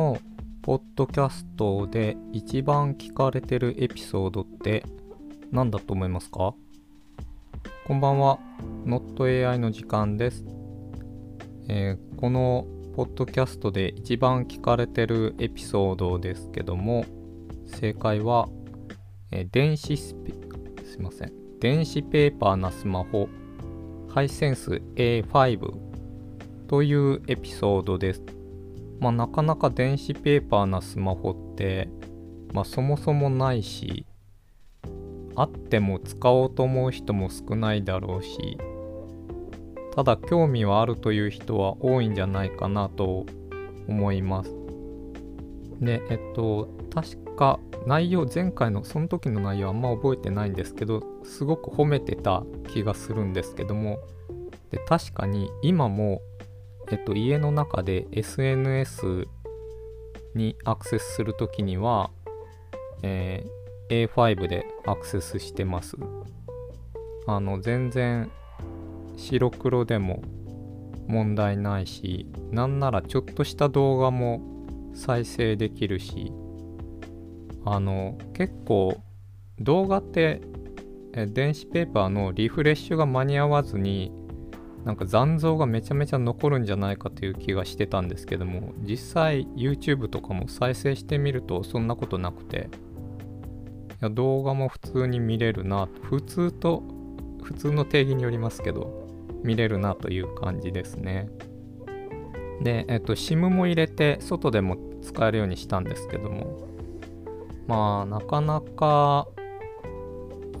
のポッドキャストで一番聞かれてるエピソードって何だと思いますか？こんばんは。NotAI の時間です、えーこのポッドキャストで一番聞かれてるエピソードですけども正解は、えー電子スピすいません。電子ペーパーなスマホハイセンス A5 というエピソードです。まあなかなか電子ペーパーなスマホって、まあそもそもないし、あっても使おうと思う人も少ないだろうし、ただ興味はあるという人は多いんじゃないかなと思います。で、えっと、確か内容、前回のその時の内容あんま覚えてないんですけど、すごく褒めてた気がするんですけども、で確かに今も、えっと、家の中で SNS にアクセスするときには、えー A5 でアクセスしてます。あの、全然白黒でも問題ないし、なんならちょっとした動画も再生できるし、あの、結構動画って電子ペーパーのリフレッシュが間に合わずになんか残像がめちゃめちゃ残るんじゃないかという気がしてたんですけども実際 YouTube とかも再生してみるとそんなことなくて。いや動画も普通に見れるな普通と普通の定義によりますけど見れるなという感じですね。でえっと SIM も入れて外でも使えるようにしたんですけどもまあなかなか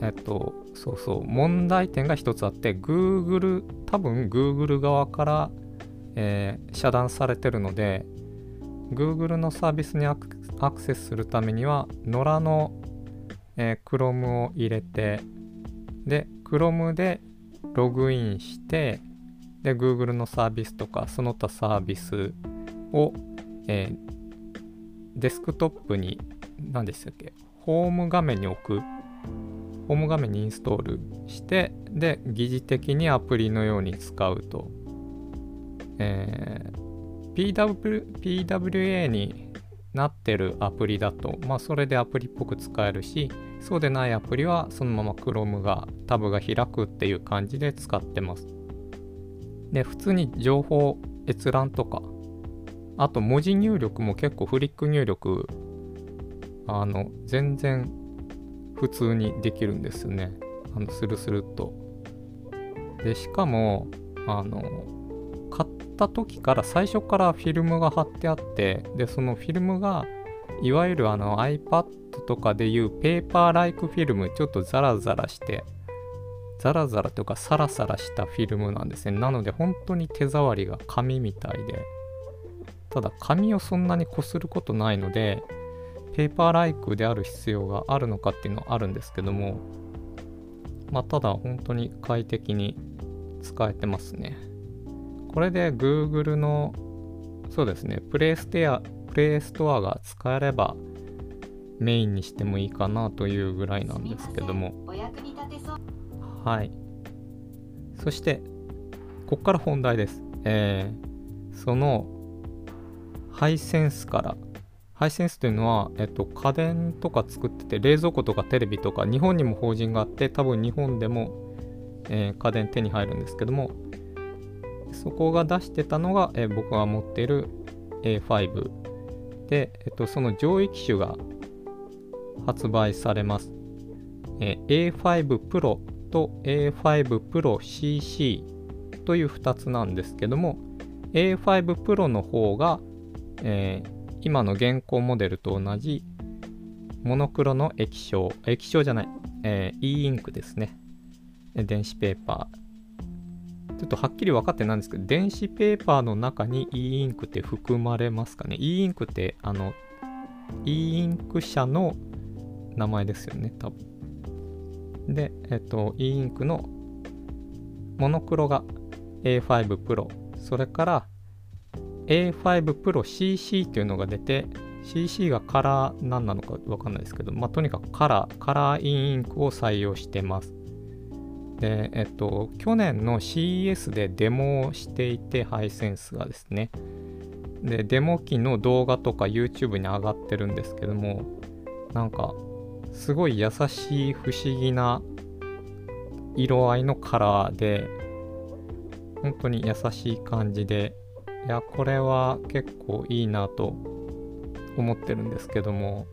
えっと、そうそう、問題点が一つあって、Google、多分 Google 側から、えー遮断されてるので、Google のサービスにアクセスするためには、野良の、えー Chrome を入れて、で、Chrome でログインして、で、Google のサービスとか、その他サービスを、えーデスクトップに、何でしたっけ、ホーム画面に置く。ホーム画面にインストールして、で、疑似的にアプリのように使うと。えー PW PWA になってるアプリだと、まあ、それでアプリっぽく使えるし、そうでないアプリはそのまま Chrome が、タブが開くっていう感じで使ってます。で、普通に情報閲覧とか、あと文字入力も結構フリック入力、あの、全然普通にできるんですね。あのスルスルっと。で、しかも、あの、買った時から最初からフィルムが貼ってあって、で、そのフィルムが、いわゆるあの iPad とかでいうペーパーライクフィルム、ちょっとザラザラして、ザラザラというかサラサラしたフィルムなんですね。なので本当に手触りが紙みたいで、ただ紙をそんなにこすることないので、ペーパーライクである必要があるのかっていうのはあるんですけども、まあ、ただ本当に快適に使えてますね。これで Google の、そうですね、プレイステア、プレイストアが使えればメインにしてもいいかなというぐらいなんですけども、はい。そして、ここから本題です。えーその、ハイセンスから、ハイセンスというのは、えっと、家電とか作ってて、冷蔵庫とかテレビとか、日本にも法人があって、多分日本でも、えー家電手に入るんですけども、そこが出してたのが、えー僕が持っている A5 で、えっと、その上位機種が発売されます。えー A5 Pro と A5 Pro CC という2つなんですけども A5 Pro の方が、えー今の現行モデルと同じモノクロの液晶。液晶じゃない、えー e インクですね。電子ペーパー。ちょっとはっきり分かってないんですけど電子ペーパーの中に e インクって含まれますかね？E インクってあの e インク社の名前ですよね多分。で、えっと、e インクのモノクロが A5 Pro、それから A5 Pro CC というのが出て、CC がカラー何なのかわかんないですけど、まあ、とにかくカラー、カラーインインクを採用してます。で、えっと、去年の CES でデモをしていて、ハイセンスがですね。でデモ機の動画とか YouTube に上がってるんですけどもなんかすごい優しい不思議な色合いのカラーで本当に優しい感じでいやこれは結構いいなと思ってるんですけども、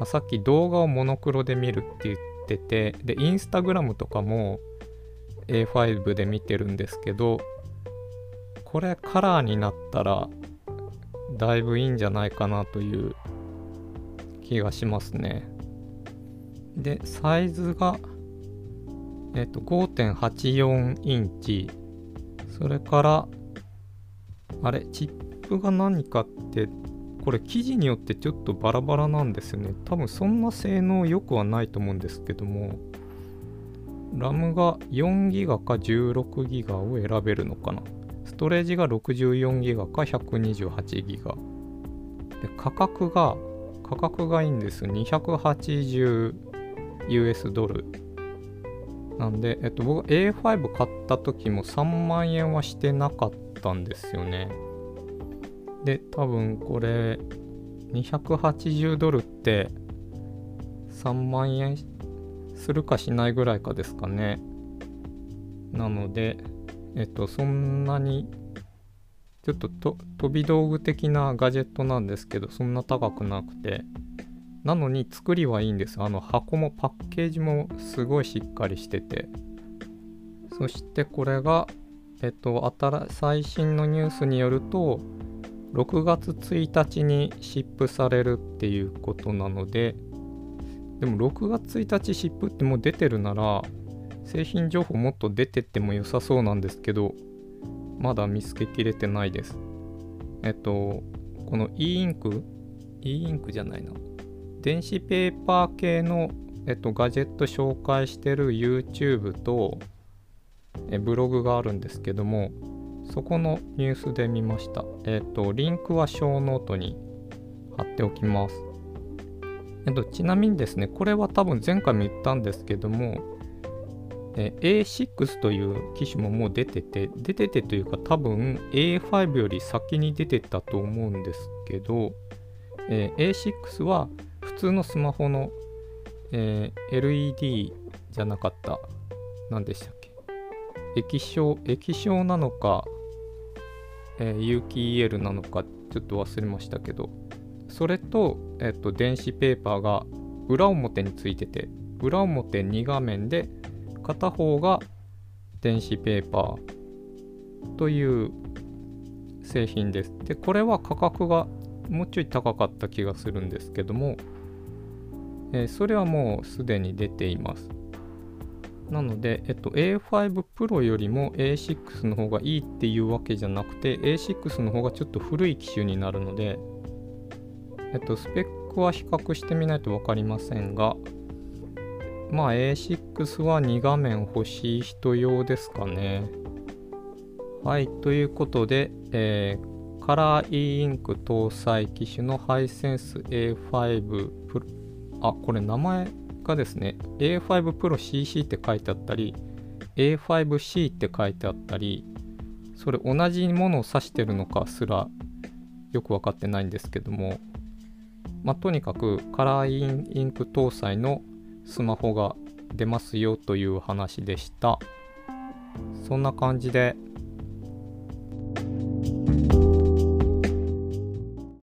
まあ、さっき動画をモノクロで見るって言っててでインスタグラムとかも A5 で見てるんですけどこれカラーになったらだいぶいいんじゃないかなという気がしますね。でサイズがえっと5.84インチ。それからあれチップが何かってこれ生地によってちょっとバラバラなんですよね。多分そんな性能良くはないと思うんですけどもラムが4ギガか16ギガを選べるのかな。ストレージが64ギガか128ギガ。で価格が価格がいいんです280 US ドル。なんで、えっと、僕 A5 買った時も3万円はしてなかったんですよね。で多分これ280ドルって3万円するかしないぐらいかですかね。なのでえっとそんなにちょっとと飛び道具的なガジェットなんですけどそんな高くなくて。なのに作りはいいんです。あの箱もパッケージもすごいしっかりしてて。そしてこれがえっと新最新のニュースによると6月1日にシップされるっていうことなのででも6月1日シップってもう出てるなら製品情報もっと出てっても良さそうなんですけどまだ見つけきれてないです。えっとこの E Ink？E Ink じゃないな。電子ペーパー系の、えっと、ガジェット紹介してる YouTube とえブログがあるんですけどもそこのニュースで見ました。えっ、と、リンクはショーノートに貼っておきます。えっと、ちなみにですね、これは多分前回も言ったんですけども、え A6 という機種ももう出てて、出ててというか多分 A5 より先に出てたと思うんですけど、え A6 は通のスマホの、えー、LED じゃなかった。何でしたっけ？液晶、液晶なのか、えー、有機 EL なのかちょっと忘れましたけど、それと、えっと、電子ペーパーが裏表についてて、裏表2画面で片方が電子ペーパーという製品です。で、これは価格がもうちょい高かった気がするんですけども、え、それはもうすでに出ています。なので、えっと、A5 Pro よりも A6 の方がいいっていうわけじゃなくて A6 の方がちょっと古い機種になるので、えっと、スペックは比較してみないと分かりませんがまあ A6 は2画面欲しい人用ですかねはいということで、えー、カラー e インク搭載機種のハイセンス A5 プロあこれ名前がですね A5 Pro CC って書いてあったり A5C って書いてあったりそれ同じものを指してるのかすらよく分かってないんですけどもまあ、とにかくカラーインク搭載のスマホが出ますよという話でした。そんな感じで